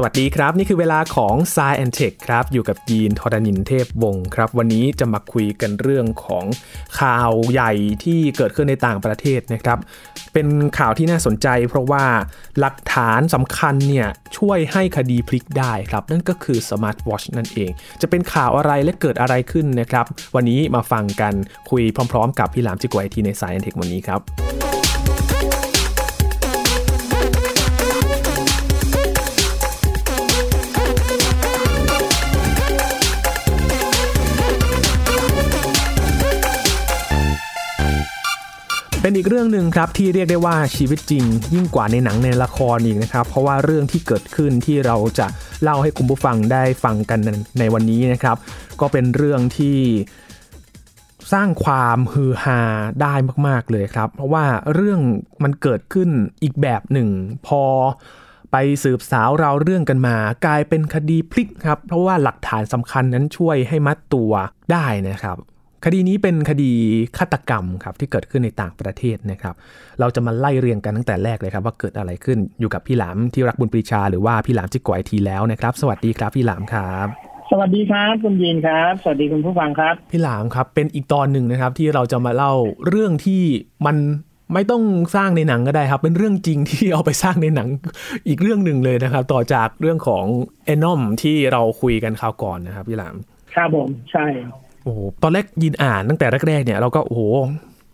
สวัสดีครับ นี่คือเวลาของ Sci and Tech ครับ อยู่กับยีนทอรานินเทพวงศ์ครับ วันนี้จะมาคุยกันเรื่องของข่าวใหญ่ที่เกิดขึ้นในต่างประเทศนะครับ เป็นข่าวที่น่าสนใจ เพราะว่าหลักฐานสำคัญเนี่ยช่วยให้คดีพลิกได้ครับ นั่นก็คือสมาร์ตวอทช์นั่นเอง จะเป็นข่าวอะไรและเกิดอะไรขึ้นนะครับ วันนี้มาฟังกันคุยพร้อม ๆ กับพี่หลามจิ๊กโก๋ไอทีใน Sci and Tech วันนี้ครับ เป็นอีกเรื่องหนึ่งครับที่เรียกได้ว่าชีวิตจริง ยิ่งกว่าในหนังในละครอีกนะครับ เพราะว่าเรื่องที่เกิดขึ้นที่เราจะเล่าให้คุณผู้ฟังได้ฟังกันในวันนี้นะครับ ก็เป็นเรื่องที่สร้างความฮือฮาได้มาก ๆ เลยครับ เพราะว่าเรื่องมันเกิดขึ้นอีกแบบหนึ่ง พอไปสืบสาวเราเรื่องกันมา กลายเป็นคดีพลิกครับ เพราะว่าหลักฐานสำคัญนั้นช่วยให้มัดตัวได้นะครับ คดีนี้เป็นคดีฆาตกรรมครับที่เกิดขึ้นในต่างประเทศนะครับ เราจะมาไล่เรียงกันตั้งแต่แรกเลยครับว่าเกิดอะไรขึ้นอยู่กับพี่หลามที่รักบุญปรีชาหรือว่าพี่หลามจิกกวยทีแล้วนะครับ สวัสดีครับพี่หลามครับสวัสดีครับคุณยินครับ สวัสดีคุณผู้ฟังครับ พี่หลามครับ เป็นอีกตอนหนึ่งนะครับ ที่เราจะมาเล่าเรื่องที่มันไม่ต้องสร้างในหนังก็ได้ครับ เป็นเรื่องจริงที่เอาไปสร้างในหนังอีกเรื่องหนึ่งเลยนะครับ ต่อจากเรื่องของเอนอมที่เราคุยกันคราวก่อนนะครับพี่หลามครับผมใช่โอ้โหตอนแรกยินอ่านตั้งแต่แรกๆเนี่ยเราก็โอ้โห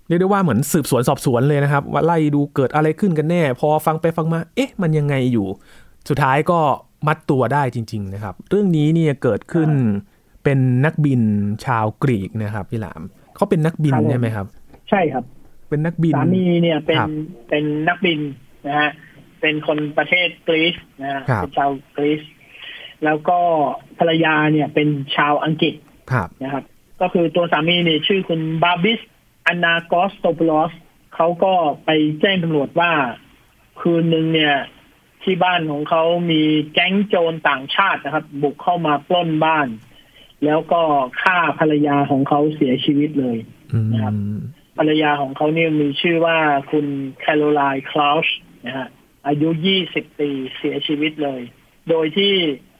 เรียกได้ว่าเหมือนสืบสวนสอบสวนเลยนะครับ ว่าไล่ดูเกิดอะไรขึ้นกันแน่ พอฟังไปฟังมา เอ๊ะ มันยังไงอยู่ สุดท้ายก็มัดตัวได้จริง ๆ นะครับ เรื่องนี้เนี่ยเกิดขึ้นเป็นนักบินชาวกรีกนะครับพี่หลามเขาเป็นนักบินครับผมใช่ไหมครับ ใช่ครับ เป็นนักบินสามีเนี่ยเป็นครับเป็นนักบินนะฮะเป็นคนประเทศกรีซนะฮะครับเป็นชาวกรีซแล้วก็ภรรยาเนี่ยเป็นชาวอังกฤษครับนะครับ ก็คือตัวสามีเนี่ยชื่อคุณบาบิสอานากอสโตปลอสเขาก็ไปแจ้งตำรวจว่า คืนหนึ่งเนี่ย ที่บ้านของเขามีแก๊งโจรต่างชาตินะครับ บุกเข้ามาปล้นบ้าน แล้วก็ฆ่าภรรยาของเขาเสียชีวิตเลยอืมนะครับภรรยาของเขาเนี่ยมีชื่อว่าคุณแคโรไลน์คลาวช์นะฮะอายุ20ปีเสียชีวิตเลย โดยที่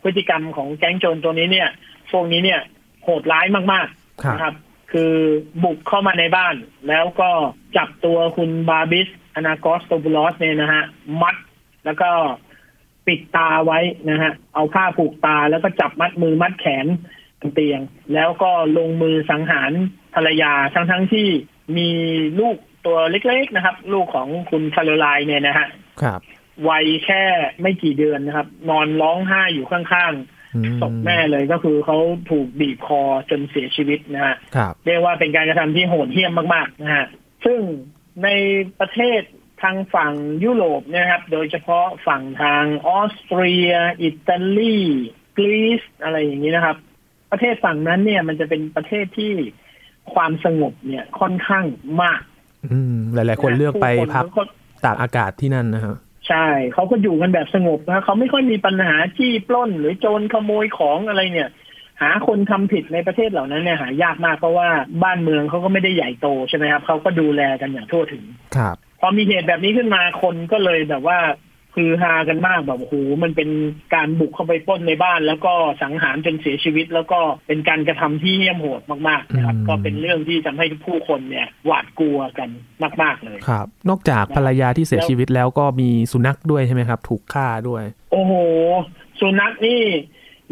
พฤติกรรมของแก๊งโจรตัวนี้เนี่ยพวกนี้เนี่ยโหดร้ายมากครับๆ นะครับ คือบุกเข้ามาในบ้าน แล้วก็จับตัวคุณบาบิสอานากอสโตบูลอสเนี่ยนะฮะ มัดแล้วก็ปิดตาไว้นะฮะ เอาผ้าผูกตาแล้วก็จับมัดมือมัดแขนบนเตียง แล้วก็ลงมือสังหารภรรยาทั้งๆที่มีลูกตัวเล็กๆนะครับ ลูกของคุณคาโรไลน์เนี่ยนะฮะครับวัยแค่ไม่กี่เดือนนะครับ นอนร้องไห้อยู่ข้างอืๆ ศพแม่เลยก็คือเขาถูกบีบคอจนเสียชีวิตนะฮะครับเรียกว่าเป็นการกระทำที่โหดเหี้ยมมากๆนะฮะซึ่งในประเทศทางฝั่งยุโรปเนะครับ โดยเฉพาะฝั่งทางออสเตรีย อิตาลีกรีซอะไรอย่างนี้นะครับ ประเทศฝั่งนั้นเนี่ยมันจะเป็นประเทศที่ความสงบเนี่ยค่อนข้างมาก อืมหลาย ๆ คนเลือกไปผู้พักก็ตากอากาศที่นั่นนะครับ ใช่เขาก็อยู่กันแบบสงบนะเขาไม่ค่อยมีปัญหาจี้ปล้น หรือโจรขโมยของอะไรเนี่ย หาคนทำผิดในประเทศเหล่านั้นเนี่ยหายากมากเพราะว่าบ้านเมืองเขาก็ไม่ได้ใหญ่โตใช่ไหมครับเขาก็ดูแลกันอย่างทั่วถึงครับพอมีเหตุแบบนี้ขึ้นมาคนก็เลยแบบว่า คือฮากันมากแบบโอ้โหมันเป็นการบุกเข้าไปปล้นในบ้าน แล้วก็สังหารจนเสียชีวิต แล้วก็เป็นการกระทำที่เหี้ยมโหดมากๆนะครับอืมก็เป็นเรื่องที่ทำให้ผู้คนเนี่ยหวาดกลัวกันมาก ๆเลยครับ นอกจากภรรยาที่เสียชีวิตแล้วก็มีสุนัขด้วยใช่ไหมครับ ถูกฆ่าด้วย โอ้โห สุนัขนี่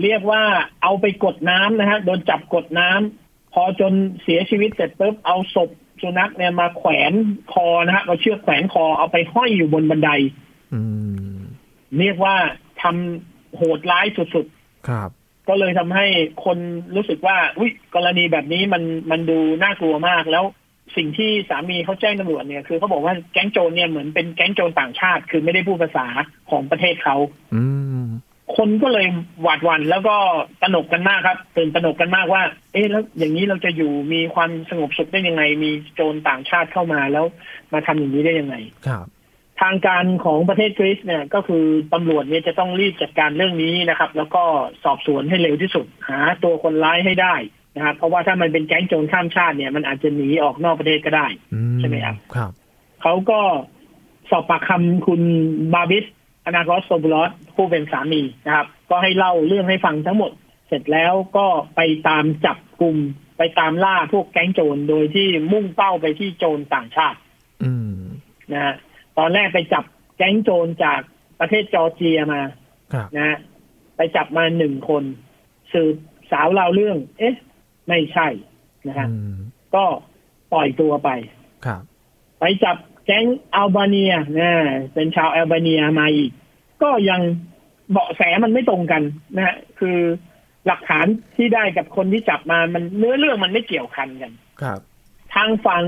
เรียกว่าเอาไปกดน้ำนะฮะโดนจับกดน้ำพอจนเสียชีวิตเสร็จปุ๊บเอาศพสุนัขเนี่ยมาแขวนคอนะฮะเอาเชือกแขวนคอเอาไปห้อยอยู่บนบันไดอืม เรียกว่าทำโหดร้ายสุดครับๆก็เลยทำให้คนรู้สึกว่า อุ้ยกรณีแบบนี้มันมันดูน่ากลัวมาก แล้วสิ่งที่สามีเขาแจ้งตำรวจเนี่ยคือเขาบอกว่าแก๊งโจรเนี่ยเหมือนเป็นแก๊งโจรต่างชาติ คือไม่ได้พูดภาษาของประเทศเขาอืมคนก็เลยหวาดหวั่นแล้วก็ตระหนกกันมากครับตื่นตระหนกกันมากว่า เอ๊ะแล้วอย่างนี้เราจะอยู่มีความสงบสุขได้ยังไง มีโจรต่างชาติเข้ามาแล้วมาทำอย่างนี้ได้ยังไง ครับ ทางการของประเทศกรีซเนี่ยก็คือตำรวจเนี่ยจะต้องรีบจัดการเรื่องนี้นะครับ แล้วก็สอบสวนให้เร็วที่สุด หาตัวคนร้ายให้ได้นะครับเพราะว่าถ้ามันเป็นแก๊งโจรข้ามชาติเนี่ยมันอาจจะหนีออกนอกประเทศก็ได้อืใช่ไหมครับครับเขาก็สอบปากคำคุณบาบิสอนาคอสโซบูลอสผู้เป็นสามีนะครับ ก็ให้เล่าเรื่องให้ฟังทั้งหมด เสร็จแล้วก็ไปตามจับกลุ่มไปตามล่าพวกแก๊งโจรโดยที่มุ่งเป้าไปที่โจรต่างชาติอืมนะฮะ ตอนแรกไปจับแก๊งโจรจากประเทศจอร์เจียมาครับนะฮะไปจับมาหนึ่งคนสืบสาวเราวเรื่อง เอ๊ะ ไม่ใช่นะฮะอืมก็ปล่อยตัวไปครับไปจับแก๊งอัลบาเนียนะเป็นชาวอัลบาเนียมาอีก ก็ยังเบาะแสมันไม่ตรงกันนะฮะคือหลักฐานที่ได้กับคนที่จับมามันเนื้อเรื่องมันไม่เกี่ยวคันกัน ครับ ทางฝั่ง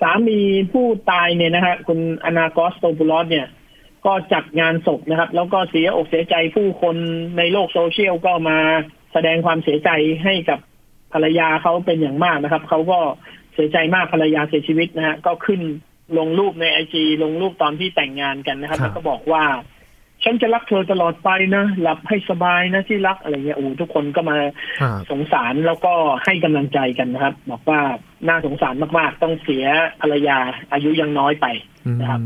สามีผู้ตายเนี่ยนะฮะคุณอนาโกสโตบูลอสเนี่ย ก็จัดงานศพนะครับ แล้วก็เสียอกเสียใจผู้คนในโลกโซเชียลก็มาแสดงความเสียใจให้กับภรรยาเขาเป็นอย่างมากนะครับเขาก็เสียใจมากภรรยาเสียชีวิตนะฮะก็ขึ้นลงรูปในไอจีลงรูปตอนที่แต่งงานกันนะครับครับแล้วก็บอกว่า ฉันจะรักเธอตลอดไปนะ หลับให้สบายนะที่รักอะไรเงี้ยโอ้โหทุกคนก็มาครับสงสารแล้วก็ให้กำลังใจกันนะครับ บอกว่าน่าสงสารมากๆ ต้องเสียภรรยาอายุยังน้อยไปอืมนะครับ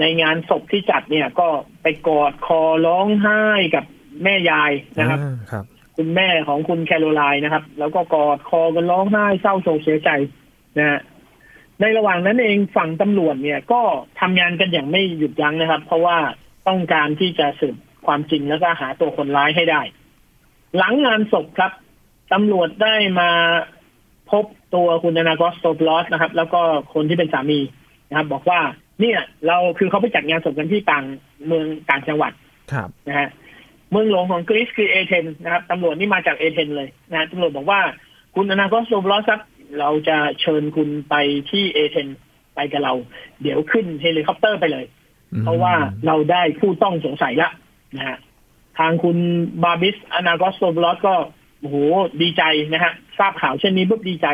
ในงานศพที่จัดเนี่ยก็ไปกอดคอร้องไห้กับแม่ยายนะครับอ่าครับ คุณแม่ของคุณแคโรไลน์นะครับ แล้วก็กอดคอกันร้องไห้เศร้าโศกเสียใจนะฮะในระหว่างนั้นเองฝั่งตำรวจเนี่ยก็ทำงานกันอย่างไม่หยุดยั้งนะครับ เพราะว่า ต้องการที่จะสืบความจริงแล้วก็หาตัวคนร้ายให้ได้ หลังงานศพครับตำรวจได้มาพบตัวคุณอนาโกสโตปลอสนะครับ แล้วก็คนที่เป็นสามีนะครับ บอกว่าเนี่ยเราคือเขาไปจัดงานศพกันที่ต่างเมืองต่างจังหวัดครับนะฮะเมืองหลวงของกรีซคือเอเธนนะครับตำรวจนี่มาจากเอเธนเลยนะฮะตำรวจบอกว่าคุณอนาโกสโตบลอสครับเราจะเชิญคุณไปที่เอเธนส์ไปกับเรา เดี๋ยวขึ้นเฮลิคอปเตอร์ไปเลย เพราะว่าเราได้ผู้ต้องสงสัยละนะฮะทางคุณบาบิสอนาโกสโตบลอสก็โอ้โหดีใจนะฮะทราบข่าวเช่นนี้ปุ๊บดีใจ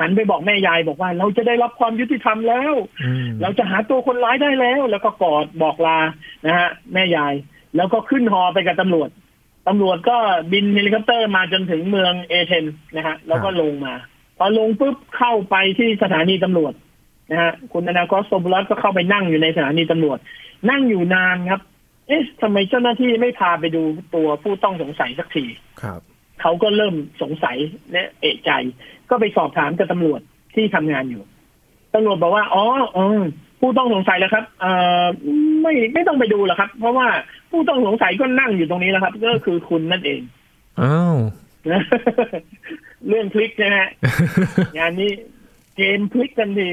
หันไปบอกแม่ยายบอกว่า เราจะได้รับความยุติธรรมแล้วอืมเราจะหาตัวคนร้ายได้แล้ว แล้วก็กอดบอกลานะฮะแม่ยาย แล้วก็ขึ้นฮอไปกับตำรวจตำรวจก็บินเฮลิคอปเตอร์มาจนถึงเมืองเอเธนส์นะฮะแล้วก็ลงมา พอลงปุ๊บเข้าไปที่สถานีตำรวจ นะฮะคุณอนาโกสโตบลอสก็เข้าไปนั่งอยู่ในสถานีตำรวจ นั่งอยู่นานครับ เอ๊ะทำไมเจ้าหน้าที่ไม่พาไปดูตัวผู้ต้องสงสัยสักทีครับเขาก็เริ่มสงสัยและเอะใจ ก็ไปสอบถามกับตำรวจที่ทำงานอยู่ตำรวจบอกว่าอ๋อเออผู้ต้องสงสัยแล้วครับเอ่อไม่ไม่ต้องไปดูหรอกครับ เพราะว่าผู้ต้องสงสัยก็นั่งอยู่ตรงนี้แล้วครับ ก็คือคุณนั่นเองอ้าวเรื่องพลิกนะฮะงานนี้เกมพลิกกันที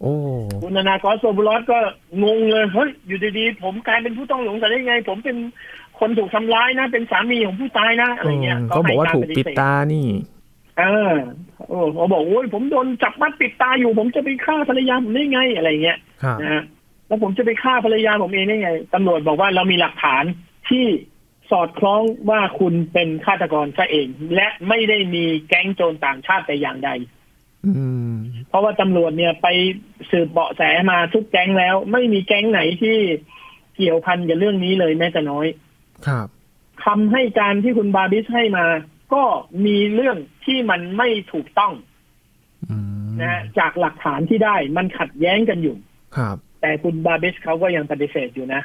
โอ้คุณนานากอสโซบุลอสก็งงเลยเฮ้ยอยู่ดีๆผมกลายเป็นผู้ต้องสงสัยได้ไง ผมเป็นคนถูกทำร้ายนะ เป็นสามีของผู้ตายนะอะไรเงี้ยก็บอกว่าให้รถูกปฏิปิดเสธตานี่เออโอ้เขาบอกโอ้ยผมโดนจับมัดปิดตาอยู่ ผมจะไปฆ่าภรรยาผมได้ไงอะไรเงี้ยครับนะฮะแล้วผมจะไปฆ่าภรรยาผมเองได้ไงตำรวจบอกว่าเรามีหลักฐานที่สอดคล้องว่าคุณเป็นฆาตกรซะเอง และไม่ได้มีแก๊งโจรต่างชาติแต่อย่างใดอืม เพราะว่าตำรวจเนี่ยไปสืบเบาะแสมาทุกแก๊งแล้ว ไม่มีแก๊งไหนที่เกี่ยวพันกับเรื่องนี้เลยแม้แต่น้อย ครับคำให้การที่คุณบาบิสให้มา ก็มีเรื่องที่มันไม่ถูกต้องอืมนะฮะจากหลักฐานที่ได้มันขัดแย้งกันอยู่ ครับ แต่คุณบาบิสเขาก็ยังปฏิเสธอยู่นะ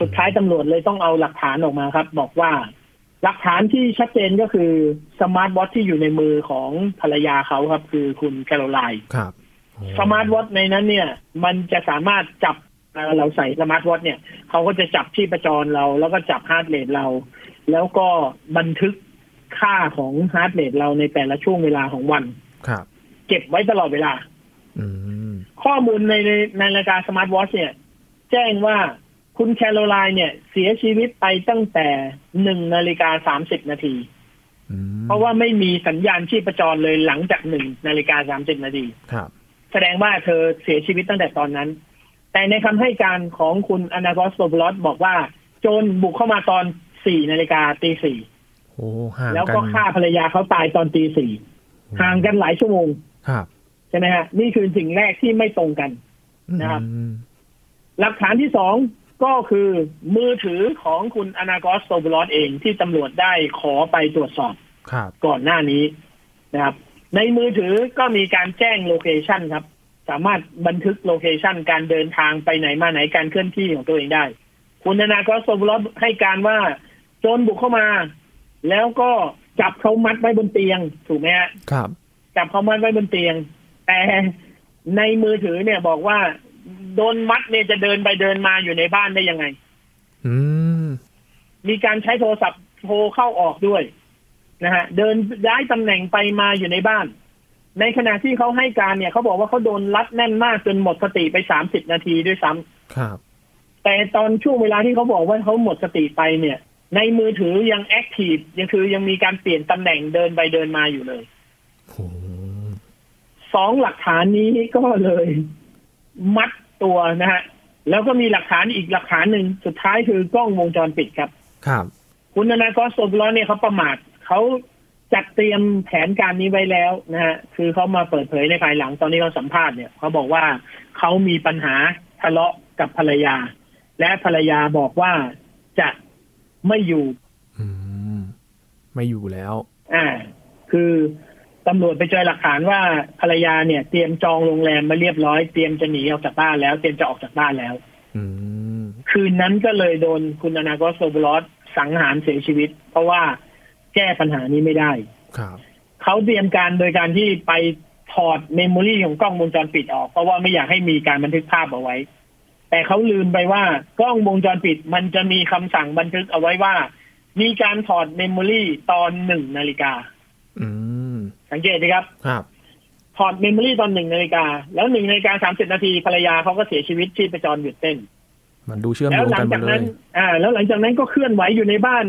สุดท้ายตำรวจเลยต้องเอาหลักฐานออกมาครับ บอกว่า หลักฐานที่ชัดเจนก็คือสมาร์ตวอทช์ที่อยู่ในมือของภรรยาเขาครับ คือคุณแคโรไลน์ครับโอ้สมาร์ตวอทช์ในนั้นเนี่ย มันจะสามารถจับเอ่อเราใส่สมาร์ตวอทช์เนี่ยเขาก็จะจับที่ประจรเรา แล้วก็จับ heart rate เรา แล้วก็บันทึกค่าของ heart rate เราในแต่ละช่วงเวลาของวันครับ เก็บไว้ตลอดเวลาอืมข้อมูลในในในรายการสมาร์ตวอทช์เนี่ย แจ้งว่า คุณแคโรไลน์เนี่ย เสียชีวิตไปตั้งแต่หนึ่งนาฬิกาสามสิบนาทีอืมเพราะว่าไม่มีสัญญาณชีพจรเลยหลังจากหนึ่งนาฬิกาสามสิบนาทีครับ แสดงว่าเธอเสียชีวิตตั้งแต่ตอนนั้น แต่ในคำให้การของคุณอนาโกสโตบลอสบอกว่า โจรบุกเข้ามาตอนสี่นาฬิกาตีสี่โอ้ห่างแล้วกันก็ฆ่าภรรยาเขาตายตอนตีสี่ห่างกันหลายชั่วโมงครับใช่ไหมฮะนี่คือสิ่งแรกที่ไม่ตรงกันนะครับอืมหลักฐานที่สอง ก็คือมือถือของคุณอนาโกสโตบลอสเองที่ตำรวจได้ขอไปตรวจสอบครับก่อนหน้านี้นะครับ ในมือถือก็มีการแจ้ง location ครับ สามารถบันทึกโลเคชันการเดินทางไปไหนมาไหนการเคลื่อนที่ของตัวเองได้ คุณธนากรสมรสให้การว่าโจรบุกเข้ามา แล้วก็จับเขามัดไว้บนเตียงถูกไหมฮะครับ จับเขามัดไว้บนเตียง แต่ในมือถือเนี่ยบอกว่า โดนมัดเนี่ยจะเดินไปเดินมาอยู่ในบ้านได้ยังไง อืม มีการใช้โทรศัพท์โทรเข้าออกด้วยนะฮะ เดินย้ายตำแหน่งไปมาอยู่ในบ้าน ในขณะที่เขาให้การเนี่ยเขาบอกว่าเขาโดนรัดแน่นมากจนหมดสติไปสามสิบนาทีด้วยซ้ำครับ แต่ตอนช่วงเวลาที่เขาบอกว่าเขาหมดสติไปเนี่ย ในมือถือยังแอคทีฟยังคือยังมีการเปลี่ยนตำแหน่งเดินไปเดินมาอยู่เลยโหสองหลักฐานนี้ก็เลย มัดตัวนะฮะแล้วก็มีหลักฐานอีกหลักฐานหนึ่งสุดท้ายคือกล้องวงจรปิดครับ ครับ คุณนากอสโซบลอเนี่ยเขาประมาทเขาจัดเตรียมแผนการนี้ไว้แล้วนะฮะคือเขามาเปิดเผยในภายหลังตอนนี้เขาสัมภาษณ์เนี่ยเขาบอกว่าเขามีปัญหาทะเลาะกับภรรยา และภรรยาบอกว่าจะไม่อยู่ อืม ไม่อยู่แล้ว อ่า คือ ตำรวจไปเจอหลักฐานว่าภรรยาเนี่ย เตรียมจองโรงแรมมาเรียบร้อยเตรียมจะหนีออกจากบ้านแล้ว เตรียมจะออกจากบ้านแล้วอืมคืนนั้นก็เลยโดนคุณอนากอสโซบลอสสังหารเสียชีวิต เพราะว่าแก้ปัญหานี้ไม่ได้ครับเขาเตรียมการโดยการที่ไปถอด memory ของกล้องวงจรปิดออก เพราะว่าไม่อยากให้มีการบันทึกภาพเอาไว้ แต่เขาลืมไปว่ากล้องวงจรปิดมันจะมีคำสั่งบันทึกเอาไว้ว่า มีการถอด memory ตอนหนึ่งนาฬิกาอืม สังเกตดีครับครับถอด memory ตอนหนึ่งนาฬิกา แล้วหนึ่งนาฬิกาสามสิบนาทีภรรยาเขาก็เสียชีวิตที่ประจรหยุดเต้น มันดูเชื่อมแล้โยวงหลักันหมจาดกเลนั้นยอ่า แล้วหลังจากนั้นก็เคลื่อนไหวอยู่ในบ้าน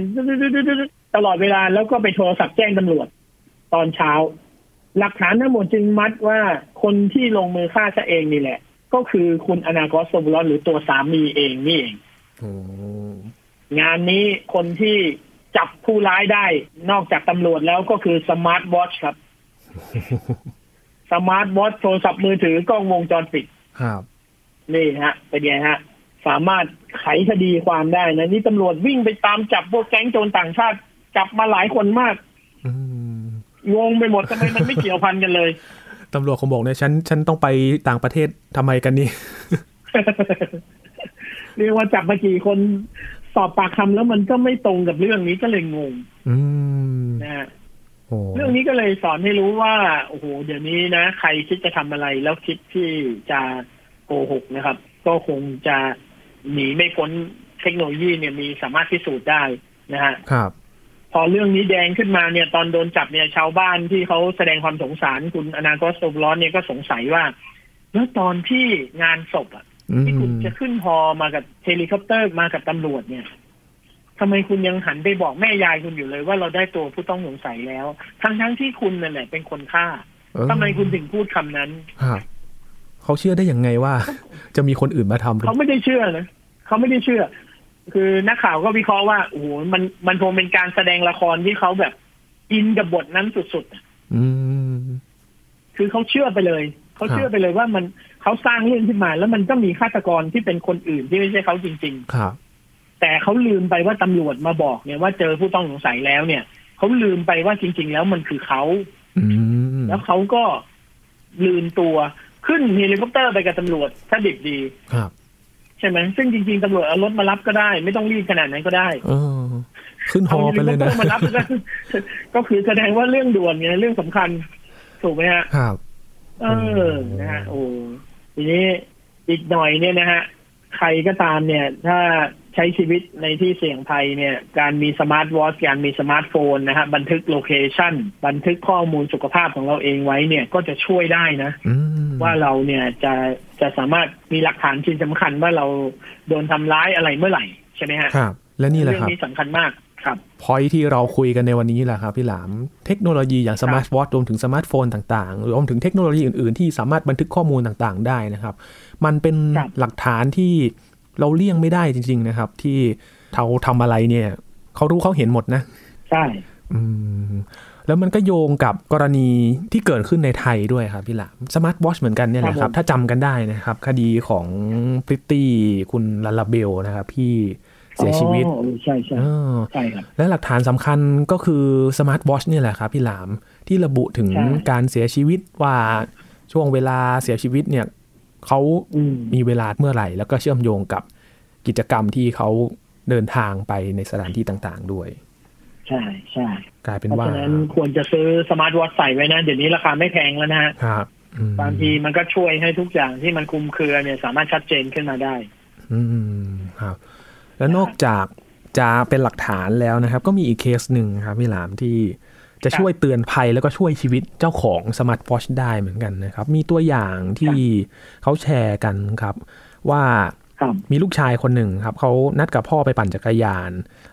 ตลอดเวลาแล้วก็ไปโทรศัพท์แจ้งตำรวจ ตอนเช้า หลักฐานทั้งหมดจึงมัดว่าคนที่ลงมือฆ่าซะเองนี่แหละ ก็คือคุณอนากอสโซบุลอนหรือตัวสามีเองนี่เองโอ้งานนี้คนที่จับผู้ร้ายได้นอกจากตำรวจแล้วก็คือสมาร์ทวอชครับ สมาร์ทวอชโทรศัพท์มือถือกล้องวงจรปิด ครับ นี่ฮะ เป็นไงฮะ สามารถไขคดีความได้นะ นี่ตำรวจวิ่งไปตามจับพวกแก๊งโจรต่างชาติ จับมาหลายคนมากอืมงงไปหมดทำไมมันไม่เกี่ยวพันกันเลยตำรวจคงบอกเนี่ยฉันฉันต้องไปต่างประเทศทำไมกันนี่เรียกว่าจับมากี่คนสอบปากคำแล้วมันก็ไม่ตรงกับเรื่องนี้ก็เลยงงอืมนะฮะโอ้ เรื่องนี้ก็เลยสอนให้รู้ว่าโอ้โหเดี๋ยวนี้นะ ใครคิดจะทำอะไรแล้วคิดที่จะโกหกนะครับ ก็คงจะหนีไม่พ้นเทคโนโลยีเนี่ยมีสามารถพิสูจน์ได้นะฮะครับ พอเรื่องนี้แดงขึ้นมาเนี่ยตอนโดนจับเนี่ยชาวบ้านที่เขาแสดงความสงสารคุณอนาโกสโตบลอสเนี่ยก็สงสัยว่าแล้วตอนที่งานศพอะอืมที่คุณจะขึ้นฮอมากับเฮลิคอปเตอร์มากับตำรวจเนี่ย ทำไมคุณยังหันไปบอกแม่ยายคุณอยู่เลย ว่าเราได้ตัวผู้ต้องสงสัยแล้ว ทั้งทั้งๆที่คุณนั่นแหละเป็นคนฆ่าเออทำไมคุณถึงพูดคำนั้นครับเขาเชื่อได้ยังไงว่า จะมีคนอื่นมาทำเขาไม่ได้เชื่อนะเขาไม่ได้เชื่อ คือนักข่าวก็วิเคราะห์ว่าโอ้โหมันมันคงเป็นการแสดงละครที่เขาแบบอินกับบทนั้นสุดๆอะอืมคือเขาเชื่อไปเลยเขาครับเชื่อไปเลยว่ามันเขาสร้างเรื่องขึ้นมา แล้วมันก็มีฆาตกรที่เป็นคนอื่นที่ไม่ใช่เขาจริงครับๆ แต่เขาลืมไปว่าตำรวจมาบอกเนี่ยว่าเจอผู้ต้องสงสัยแล้วเนี่ยเขาลืมไปว่าจริง ๆ แล้วมันคือเขาอืมแล้วเขาก็ลืมตัวขึ้นเฮลิคอปเตอร์ไปกับตำรวจท่าดิบดีครับ ใช่ไหมซึ่งจริง ๆตำรวจเอารถมารับก็ได้ ไม่ต้องรีบขนาดนั้นก็ได้เออขึ้นฮอเอาไปเลยนะเฮลิคอปตอร์มารับก็ได้ก็คือแสดงว่าเรื่องด่วนไงเรื่องสำคัญ ถูกไหมฮะครับ เออนะฮะโอ้ทีนี้อีกหน่อยเนี่ยนะฮะใครก็ตามเนี่ย ถ้า ใช้ชีวิตในที่เสี่ยงภัยเนี่ยการมีสมาร์ตวอทช์การมีสมาร์ทโฟนนะฮะบันทึก location บันทึกข้อมูลสุขภาพของเราเองไว้เนี่ยก็จะช่วยได้นะอืมว่าเราเนี่ยจะจะสามารถมีหลักฐานชิ้นสำคัญว่าเราโดนทำร้ายอะไรเมื่อไหร่ใช่ไหมฮะครับ และนี่แหละเรื่ครับนี้สำคัญมากครับพอยที่เราคุยกันในวันนี้แหละครับพี่หลาม เทคโนโลยีอย่างสมาร์ตวอทช์รวมถึงสมาร์ทโฟนต่างๆรวมถึงเทคโนโลยีอื่นๆ ที่สามารถบันทึกข้อมูลต่างๆ ได้นะครับ มันเป็นครับหลักฐานที่ เราเลี่ยงไม่ได้จริง ๆ นะครับ ที่เขาทำอะไรเนี่ยเขารู้เขาเห็นหมดนะ ใช่ อืมแล้วมันก็โยงกับกรณีที่เกิดขึ้นในไทยด้วยครับพี่หลามสมาร์ตวอทช์เหมือนกันเนี่ยแหละครับ ถ้าจำกันได้นะครับ คดีของพริตตี้คุณลาลาเบลนะครับที่เสียชีวิตอ๋อใช่ใช่เออใช่ครับและหลักฐานสำคัญก็คือสมาร์ตวอทช์นี่แหละครับพี่หลามที่ระบุถึงใช่การเสียชีวิตว่าช่วงเวลาเสียชีวิตเนี่ย เขาอืมมีเวลาเมื่อไหร่ แล้วก็เชื่อมโยงกับกิจกรรมที่เขาเดินทางไปในสถานที่ต่างๆด้วย ใช่ใช่กลายเป็นเพราะว่าฉะนั้นควรจะซื้อสมาร์ทวอทใส่ไว้นะ เดี๋ยวนี้ราคาไม่แพงแล้วนะฮะครับอืมบางทีมันก็ช่วยให้ทุกอย่างที่มันคลุมเครือเนี่ย สามารถชัดเจนขึ้นมาได้ อืมครับ แล้วนอกจากจะเป็นหลักฐานแล้วนะครับ ก็มีอีกเคสหนึ่งครับพี่หลามที่ จะช่วยเตือนภัยแล้วก็ช่วยชีวิตเจ้าของสมาร์ทวอชได้เหมือนกันนะครับ มีตัวอย่างที่เขาแชร์กันครับ ว่าครับมีลูกชายคนหนึ่งครับเขานัดกับพ่อไปปั่นจักรยาน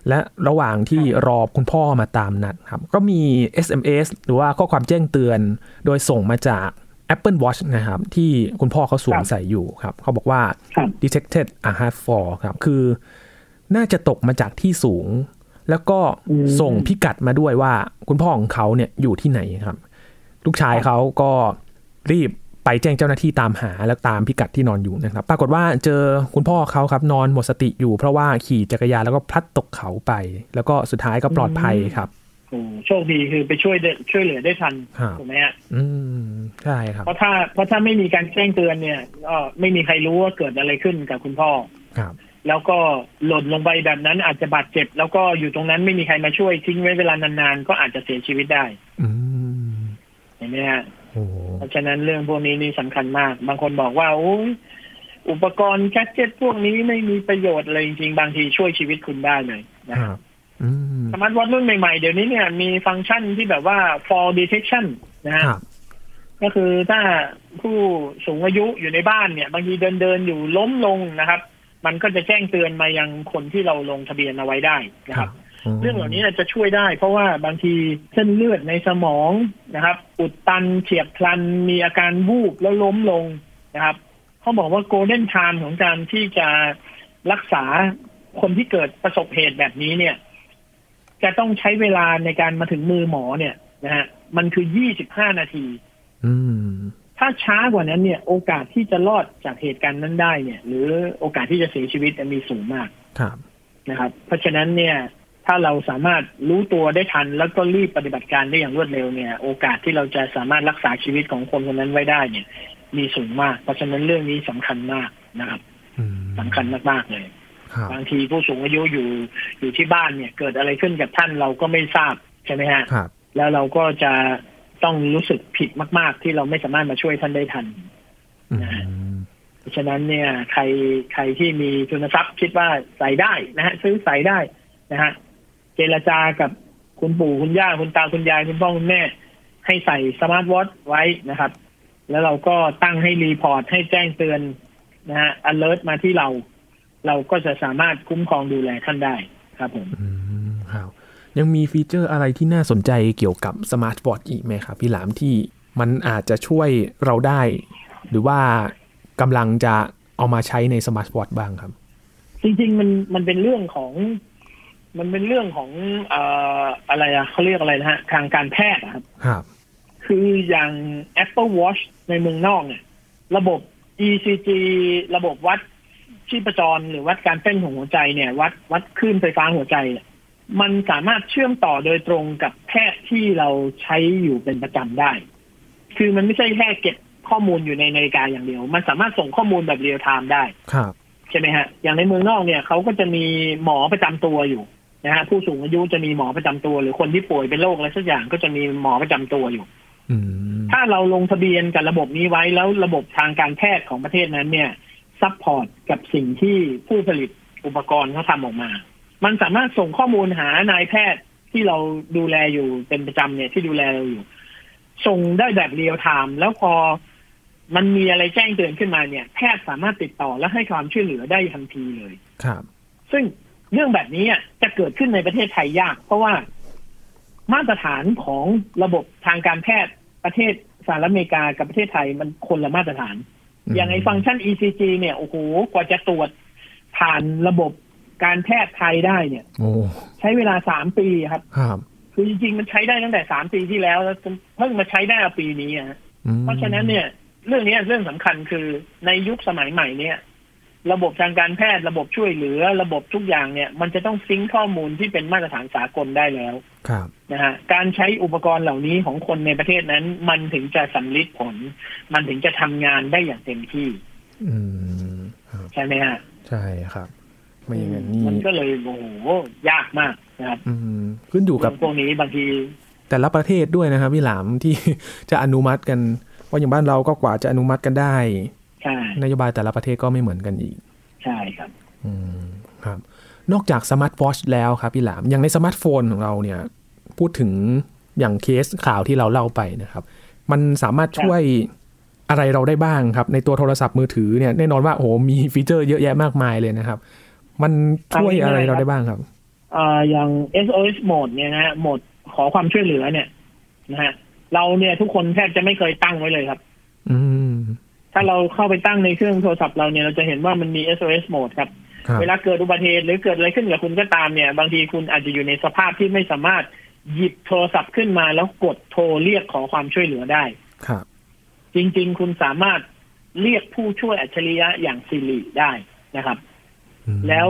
และระหว่างที่รอคุณพ่อมาตามนัดครับ ก็มี SMS หรือว่าข้อความแจ้งเตือน โดยส่งมาจาก Apple Watch นะครับ ที่คุณพ่อเขาสวมครับใส่อยู่ครับเขาบอกว่าครับ detected a hard fall ครับ คือน่าจะตกมาจากที่สูง แล้วก็อืมส่งพิกัดมาด้วยว่าคุณพ่อของเขาเนี่ยอยู่ที่ไหนครับ ลูกชายเขาก็รีบไปแจ้งเจ้าหน้าที่ตามหาแล้วตามพิกัดที่นอนอยู่นะครับ ปรากฏว่าเจอคุณพ่อเขาครับนอนหมดสติอยู่เพราะว่าขี่จักรยานแล้วก็พลัดตกเขาไป แล้วก็สุดท้ายก็ปลอดภัยครับโอ้โชคดีคือไปช่วยได้ช่วยเหลือได้ทันครับถูกไหมฮะอืมใช่ครับเพราะถ้าเพราะถ้าไม่มีการแจ้งเตือนเนี่ยก็ไม่มีใครรู้ว่าเกิดอะไรขึ้นกับคุณพ่อครับ แล้วก็หล่นลงไปแบบนั้นอาจจะบาดเจ็บ แล้วก็อยู่ตรงนั้นไม่มีใครมาช่วยทิ้งไว้เวลานานๆ ก็อาจจะเสียชีวิตได้อืมเห็นไหมฮะโอ้โหเพราะฉะนั้นเรื่องพวกนี้นี่สำคัญมาก บางคนบอกว่าโอ้ยอุปกรณ์แกดเจ็ตพวกนี้ไม่มีประโยชน์เลยจริงๆบางทีช่วยชีวิตคุณได้เลยนะคครัรับบอืมสมาร์ทวอทรุ่นใหม่ๆ เดี๋ยวนี้เนี่ยมีฟังก์ชันที่แบบว่า fall detection นะฮะครับก็คือถ้าผู้สูงอายุอยู่ในบ้านเนี่ย บางทีเดินเดินๆอยู่ล้มลงนะครับ มันก็จะแจ้งเตือนมายังคนที่เราลงทะเบียนเอาไว้ได้นะครับ เรื่องเหล่านี้จะช่วยได้ เพราะว่าบางทีเส้นเลือดในสมองนะครับ อุดตันเฉียบพลันมีอาการวูบแล้วล้มลงนะครับเขาบอกว่าโกลเด้นไทม์ของการที่จะรักษาคนที่เกิดประสบเหตุแบบนี้เนี่ย จะต้องใช้เวลาในการมาถึงมือหมอเนี่ยนะฮะมันคือ25นาทีอืม ถ้าช้ากว่านั้นเนี่ย โอกาสที่จะรอดจากเหตุการณ์นั้นได้เนี่ย หรือโอกาสที่จะเสียชีวิตมีสูงมากครับนะครับ เพราะฉะนั้นเนี่ยถ้าเราสามารถรู้ตัวได้ทัน แล้วก็รีบปฏิบัติการได้อย่างรวดเร็วเนี่ย โอกาสที่เราจะสามารถรักษาชีวิตของคนคนนั้นไว้ได้เนี่ย มีสูงมาก เพราะฉะนั้นเรื่องนี้สำคัญมากนะครับอืมสำคัญมากๆเลยครับบางทีผู้สูงอายุอยู่อยู่ที่บ้านเนี่ย เกิดอะไรขึ้นกับท่านเราก็ไม่ทราบใช่ไหมฮะครับแล้วเราก็จะ ต้องรู้สึกผิดมาก ๆ ที่เราไม่สามารถมาช่วยท่านได้ทันอืมเพราะฉะนั้นเนี่ย ใครใครที่มีทุนทรัพย์คิดว่าใส่ได้นะฮะซื้อใส่ได้นะฮะเจรจากับคุณปู่คุณย่าคุณตาคุณยาย คุณพ่อคุณแม่ ให้ใส่สมาร์ทวอทช์ไว้นะครับ แล้วเราก็ตั้งให้ report ให้แจ้งเตือนนะฮะ alert มาที่เรา เราก็จะสามารถคุ้มครองดูแลท่านได้ครับผมอืมครับ ยังมีฟีเจอร์อะไรที่น่าสนใจเกี่ยวกับสมาร์ทวอทช์อีกไหมครับพี่หลามที่มันอาจจะช่วยเราได้ หรือว่ากำลังจะเอามาใช้ในสมาร์ทวอทช์บ้างครับ จริงๆมันมันเป็นเรื่องของมันเป็นเรื่องของเอ่ออะไรอะเขาเรียกอะไรนะฮะ ทางการแพทย์อะครับ ครับ คืออย่าง Apple Watch ในเมืองนอกเนี่ย ระบบ ECG ระบบวัดชีพจรหรือวัดการเต้นของหัวใจเนี่ย วัดวัดคลื่นไฟฟ้าหัวใจเนี่ย มันสามารถเชื่อมต่อโดยตรงกับแพทย์ที่เราใช้อยู่เป็นประจำได้ คือมันไม่ใช่แค่เก็บข้อมูลอยู่ในนาฬิกาอย่างเดียว มันสามารถส่งข้อมูลแบบเรียลไทม์ได้ครับใช่ไหมฮะ อย่างในเมืองนอกเนี่ยเขาก็จะมีหมอประจำตัวอยู่นะฮะผู้สูงอายุจะมีหมอประจำตัว หรือคนที่ป่วยเป็นโรคอะไรสักอย่างก็จะมีหมอประจำตัวอยู่อืมถ้าเราลงทะเบียนกับระบบนี้ไว้แล้วระบบทางการแพทย์ของประเทศนั้นเนี่ย support กับสิ่งที่ผู้ผลิตอุปกรณ์เขาทำออกมา มันสามารถส่งข้อมูลหานายแพทย์ที่เราดูแลอยู่เป็นประจำเนี่ยที่ดูแลเราอยู่ ส่งได้แบบเรียลไทม์แล้วพอมันมีอะไรแจ้งเตือนขึ้นมาเนี่ย แพทย์สามารถติดต่อและให้ความช่วยเหลือได้ทันทีเลย ครับ ซึ่งเรื่องแบบนี้อะจะเกิดขึ้นในประเทศไทยยาก เพราะว่ามาตรฐานของระบบทางการแพทย์ประเทศสหรัฐอเมริกากับประเทศไทยมันคนละมาตรฐาน อย่างไอ้ฟังก์ชัน ECG เนี่ยโอ้โหกว่าจะตรวจผ่านระบบ การแพทย์ไทยได้เนี่ยโอ้ใช้เวลาสามปีครับครับคือจริงๆมันใช้ได้ตั้งแต่สามปีที่แล้วแล้วเพิ่งมาใช้ได้เอาปีนี้อะฮะอืมเพราะฉะนั้นเนี่ย เรื่องนี้เรื่องสำคัญคือในยุคสมัยใหม่เนี่ย ระบบทางการแพทย์ระบบช่วยเหลือ ระบบทุกอย่างเนี่ย มันจะต้องซิงค์ข้อมูลที่เป็นมาตรฐานสากลได้แล้วครับนะฮะการใช้อุปกรณ์เหล่านี้ของคนในประเทศนั้น มันถึงจะสำลิดผล มันถึงจะทำงานได้อย่างเต็มที่ อืมครับใช่ไหมฮะใช่ครับ ไม่อย่างนั้นนี่มันก็เลยโอ้โหยากมากนะครับอืมขึ้นอยู่กับเรื่องพวกนี้บางที แต่ละประเทศด้วยนะครับพี่หลามที่จะอนุมัติกันเพราะอย่างบ้านเราก็กว่าจะอนุมัติกันได้ใช่นโยบายแต่ละประเทศก็ไม่เหมือนกันอีก ใช่ครับ อืมครับ นอกจากสมาร์ทวอทช์แล้วครับพี่หลาม อย่างในสมาร์ทโฟนของเราเนี่ย พูดถึงอย่างเคสข่าวที่เราเล่าไปนะครับ มันสามารถช่วยอะไรเราได้บ้างครับ ในตัวโทรศัพท์มือถือเนี่ยแน่นอนว่าโอ้โหมีฟีเจอร์เยอะแยะมากมายเลยนะครับ มันช่วยอะไรเราได้บ้างครับอ่าอย่าง SOS mode เนี่ยนะฮะโหมดขอความช่วยเหลือเนี่ยนะฮะเราเนี่ยทุกคนแทบจะไม่เคยตั้งไว้เลยครับ อืมถ้าเราเข้าไปตั้งในเครื่องโทรศัพท์เราเนี่ยเราจะเห็นว่ามันมี SOS mode ครับครับ เวลาเกิดอุบัติเหตุหรือเกิดอะไรขึ้นกับคุณก็ตามเนี่ย บางทีคุณอาจจะอยู่ในสภาพที่ไม่สามารถหยิบโทรศัพท์ขึ้นมาแล้วกดโทรเรียกขอความช่วยเหลือได้ ครับ จริง ๆ คุณสามารถเรียกผู้ช่วยอัจฉริยะอย่างซิริได้นะครับอืม แล้ว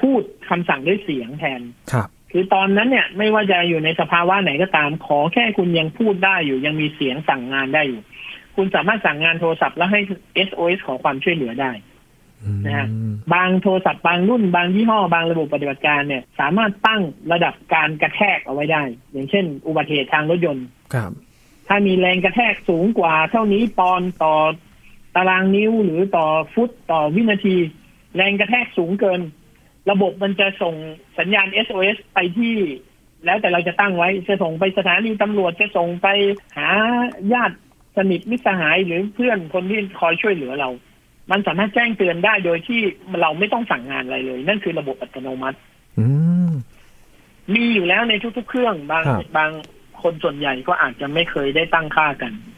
พูดคำสั่งด้วยเสียงแทนครับคือตอนนั้นเนี่ยไม่ว่าจะอยู่ในสภาวะไหนก็ตาม ขอแค่คุณยังพูดได้อยู่ ยังมีเสียงสั่งงานได้อยู่ คุณสามารถสั่งงานโทรศัพท์แล้วให้ SOS ขอความช่วยเหลือได้นะฮะอืมบางโทรศัพท์บางรุ่น บางยี่ห้อ บางระบบปฏิบัติการเนี่ย สามารถตั้งระดับการกระแทกเอาไว้ได้ อย่างเช่น อุบัติเหตุทางรถยนต์ครับ ถ้ามีแรงกระแทกสูงกว่า เท่านี้ปอนด์ต่อตารางนิ้วหรือต่อฟุตต่อวินาที แรงกระแทกสูงเกิน ระบบมันจะส่งสัญญาณ SOS ไปที่ แล้วแต่เราจะตั้งไว้จะส่งไปสถานีตำรวจจะส่งไปหาญาติสนิทมิตรสหายหรือเพื่อนคนที่คอยช่วยเหลือเรา มันสามารถแจ้งเตือนได้โดยที่เราไม่ต้องสั่งงานอะไรเลย นั่นคือระบบอัตโนมัติอืมมีอยู่แล้วในทุกๆเครื่องบางครับบางคนส่วนใหญ่ก็อาจจะไม่เคยได้ตั้งค่ากันครับ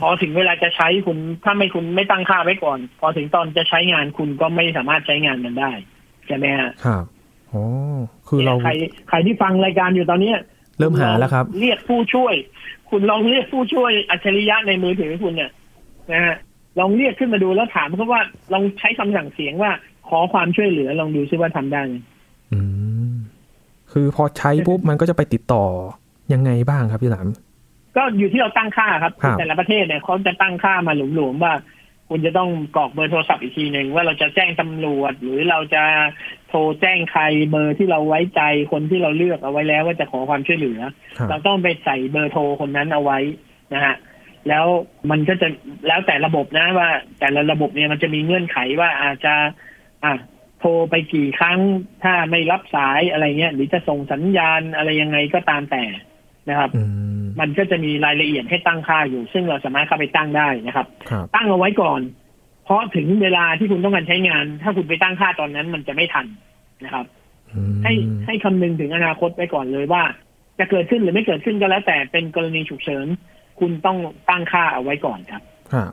พอถึงเวลาจะใช้คุณถ้าไม่คุณไม่ตั้งค่าไว้ก่อน พอถึงตอนจะใช้งานคุณก็ไม่สามารถใช้งานมันได้ใช่ไหมฮะครับโอ้คือเราใครใครที่ฟังรายการอยู่ตอนเนี้ย เริ่มหาแล้วครับ เรียกผู้ช่วย คุณลองเรียกผู้ช่วยอัจฉริยะในมือถือคุณเนี่ยนะฮะลองเรียกขึ้นมาดูแล้วถามเขาว่าลองใช้คำสั่งเสียงว่าขอความช่วยเหลือลองดูซิว่าทำได้ไหมอืมคือพอใช้ปุ๊บมันก็จะไปติดต่อยังไงบ้างครับพี่หลาม ก็อยู่ที่เราตั้งค่าครับ ครับ แต่ละประเทศเนี่ยเขาจะตั้งค่ามาหลวมๆว่า คุณจะต้องกรอกเบอร์โทรศัพท์อีกทีหนึ่งว่าเราจะแจ้งตำรวจ หรือเราจะโทรแจ้งใครเบอร์ที่เราไว้ใจคนที่เราเลือกเอาไว้แล้วว่าจะขอความช่วยเหลือครับเราต้องไปใส่เบอร์โทรคนนั้นเอาไว้นะฮะแล้วมันก็จะแล้วแต่ระบบนะว่า แต่ละระบบเนี่ยมันจะมีเงื่อนไขว่าอาจจะอะโทรไปกี่ครั้งถ้าไม่รับสายอะไรเงี้ยหรือจะส่งสัญญาณอะไรยังไงก็ตามแต่นะครับ อืมมันก็จะมีรายละเอียดให้ตั้งค่าอยู่ ซึ่งเราสามารถเข้าไปตั้งได้นะครับครับ ตั้งเอาไว้ก่อน เพราะถึงเวลาที่คุณต้องการใช้งาน ถ้าคุณไปตั้งค่าตอนนั้นมันจะไม่ทันนะครับอืมให้ให้คำนึงถึงอนาคตไว้ก่อนเลยว่า จะเกิดขึ้นหรือไม่เกิดขึ้นก็แล้ว แต่เป็นกรณีฉุกเฉินคุณต้องตั้งค่าเอาไว้ก่อนครับครับ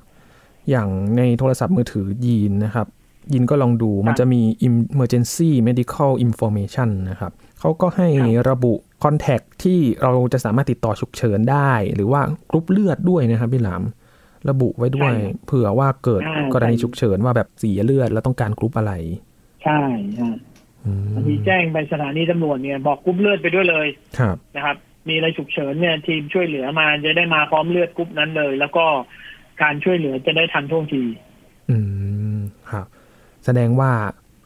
อย่างในโทรศัพท์มือถือยีนนะครับ ยินก็ลองดูมันจะมี emergency medical information นะครับ เขาก็ให้ครับระบุ contact ที่เราจะสามารถติดต่อฉุกเฉินได้ หรือว่ากรุ๊ปเลือดด้วยนะครับพี่หลาม ระบุไว้ด้วย เผื่อว่าเกิดอ่ากรณีฉุกเฉินว่าแบบเสียเลือดแล้วต้องการกรุ๊ปอะไร ใช่ฮะอืมบางทีแจ้งไปสถานีตำรวจเนี่ยบอกกรุ๊ปเลือดไปด้วยเลยครับนะครับ มีอะไรฉุกเฉินเนี่ย ทีมช่วยเหลือมาจะได้มาพร้อมเลือดกรุ๊ปนั้นเลย แล้วก็การช่วยเหลือจะได้ทันท่วงที อืมครับ แสดงว่า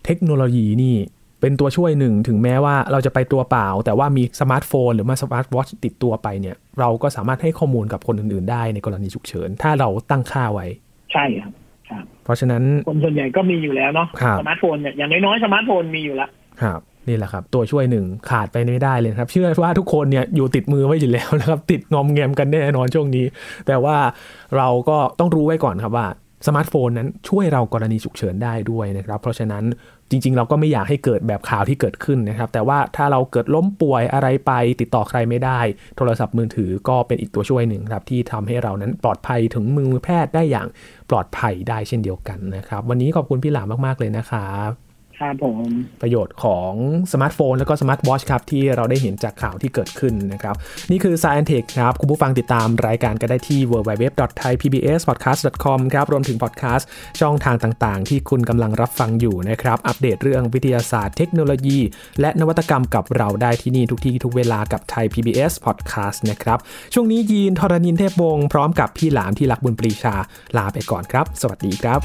เทคโนโลยีนี่ เป็นตัวช่วยหนึ่งถึงแม้ว่าเราจะไปตัวเปล่า แต่ว่ามีสมาร์ทโฟน หรือมาสมาร์ทวอทช์ติดตัวไปเนี่ย เราก็สามารถให้ข้อมูลกับคนอื่นๆ ได้ในกรณีฉุกเฉิน ถ้าเราตั้งค่าไว้ ใช่ครับครับเพราะฉะนั้นคนส่วนใหญ่ก็มีอยู่แล้วเนาะครับสมาร์ทโฟนเนี่ยอย่างน้อยๆสมาร์ทโฟนมีอยู่แล้วครับนี่แหละครับ ตัวช่วยหนึ่งขาดไปไม่ได้เลยนะครับ เชื่อว่าทุกคนเนี่ยอยู่ติดมือไว้อยู่แล้วนะครับ ติดงอมแงมกันแน่นอนช่วงนี้ แต่ว่าเราก็ต้องรู้ไว้ก่อนครับว่า สมาร์ทโฟนนั้นช่วยเรากรณีฉุกเฉินได้ด้วยนะครับ เพราะฉะนั้นจริง ๆ เราก็ไม่อยากให้เกิดแบบข่าวที่เกิดขึ้นนะครับ แต่ว่าถ้าเราเกิดล้มป่วยอะไรไปติดต่อใครไม่ได้ โทรศัพท์มือถือก็เป็นอีกตัวช่วยหนึ่งครับ ที่ทำให้เรานั้นปลอดภัยถึงมือแพทย์ได้อย่างปลอดภัยได้เช่นเดียวกันนะครับ วันนี้ขอบคุณพี่หลามมากๆเลยนะครับ ครับผมประโยชน์ของสมาร์ทโฟนแล้วก็สมาร์ทวอทช์ครับ ที่เราได้เห็นจากข่าวที่เกิดขึ้นนะครับ นี่คือ Science Tech ครับ คุณผู้ฟังติดตามรายการก็ได้ที่ www.thaipbspodcast.com ครับ รวมถึงพอดแคสต์ช่องทางต่างๆ ที่คุณกำลังรับฟังอยู่นะครับ อัปเดตเรื่องวิทยาศาสตร์เทคโนโลยี และนวัตกรรมกับเราได้ที่นี่ทุกที่ทุกเวลากับไทย PBS Podcast นะครับช่วงนี้ยีนทรณินเทพวงศ์พร้อมกับพี่หลามที่รักบุญปรีชาลาไปก่อนครับ สวัสดีครับ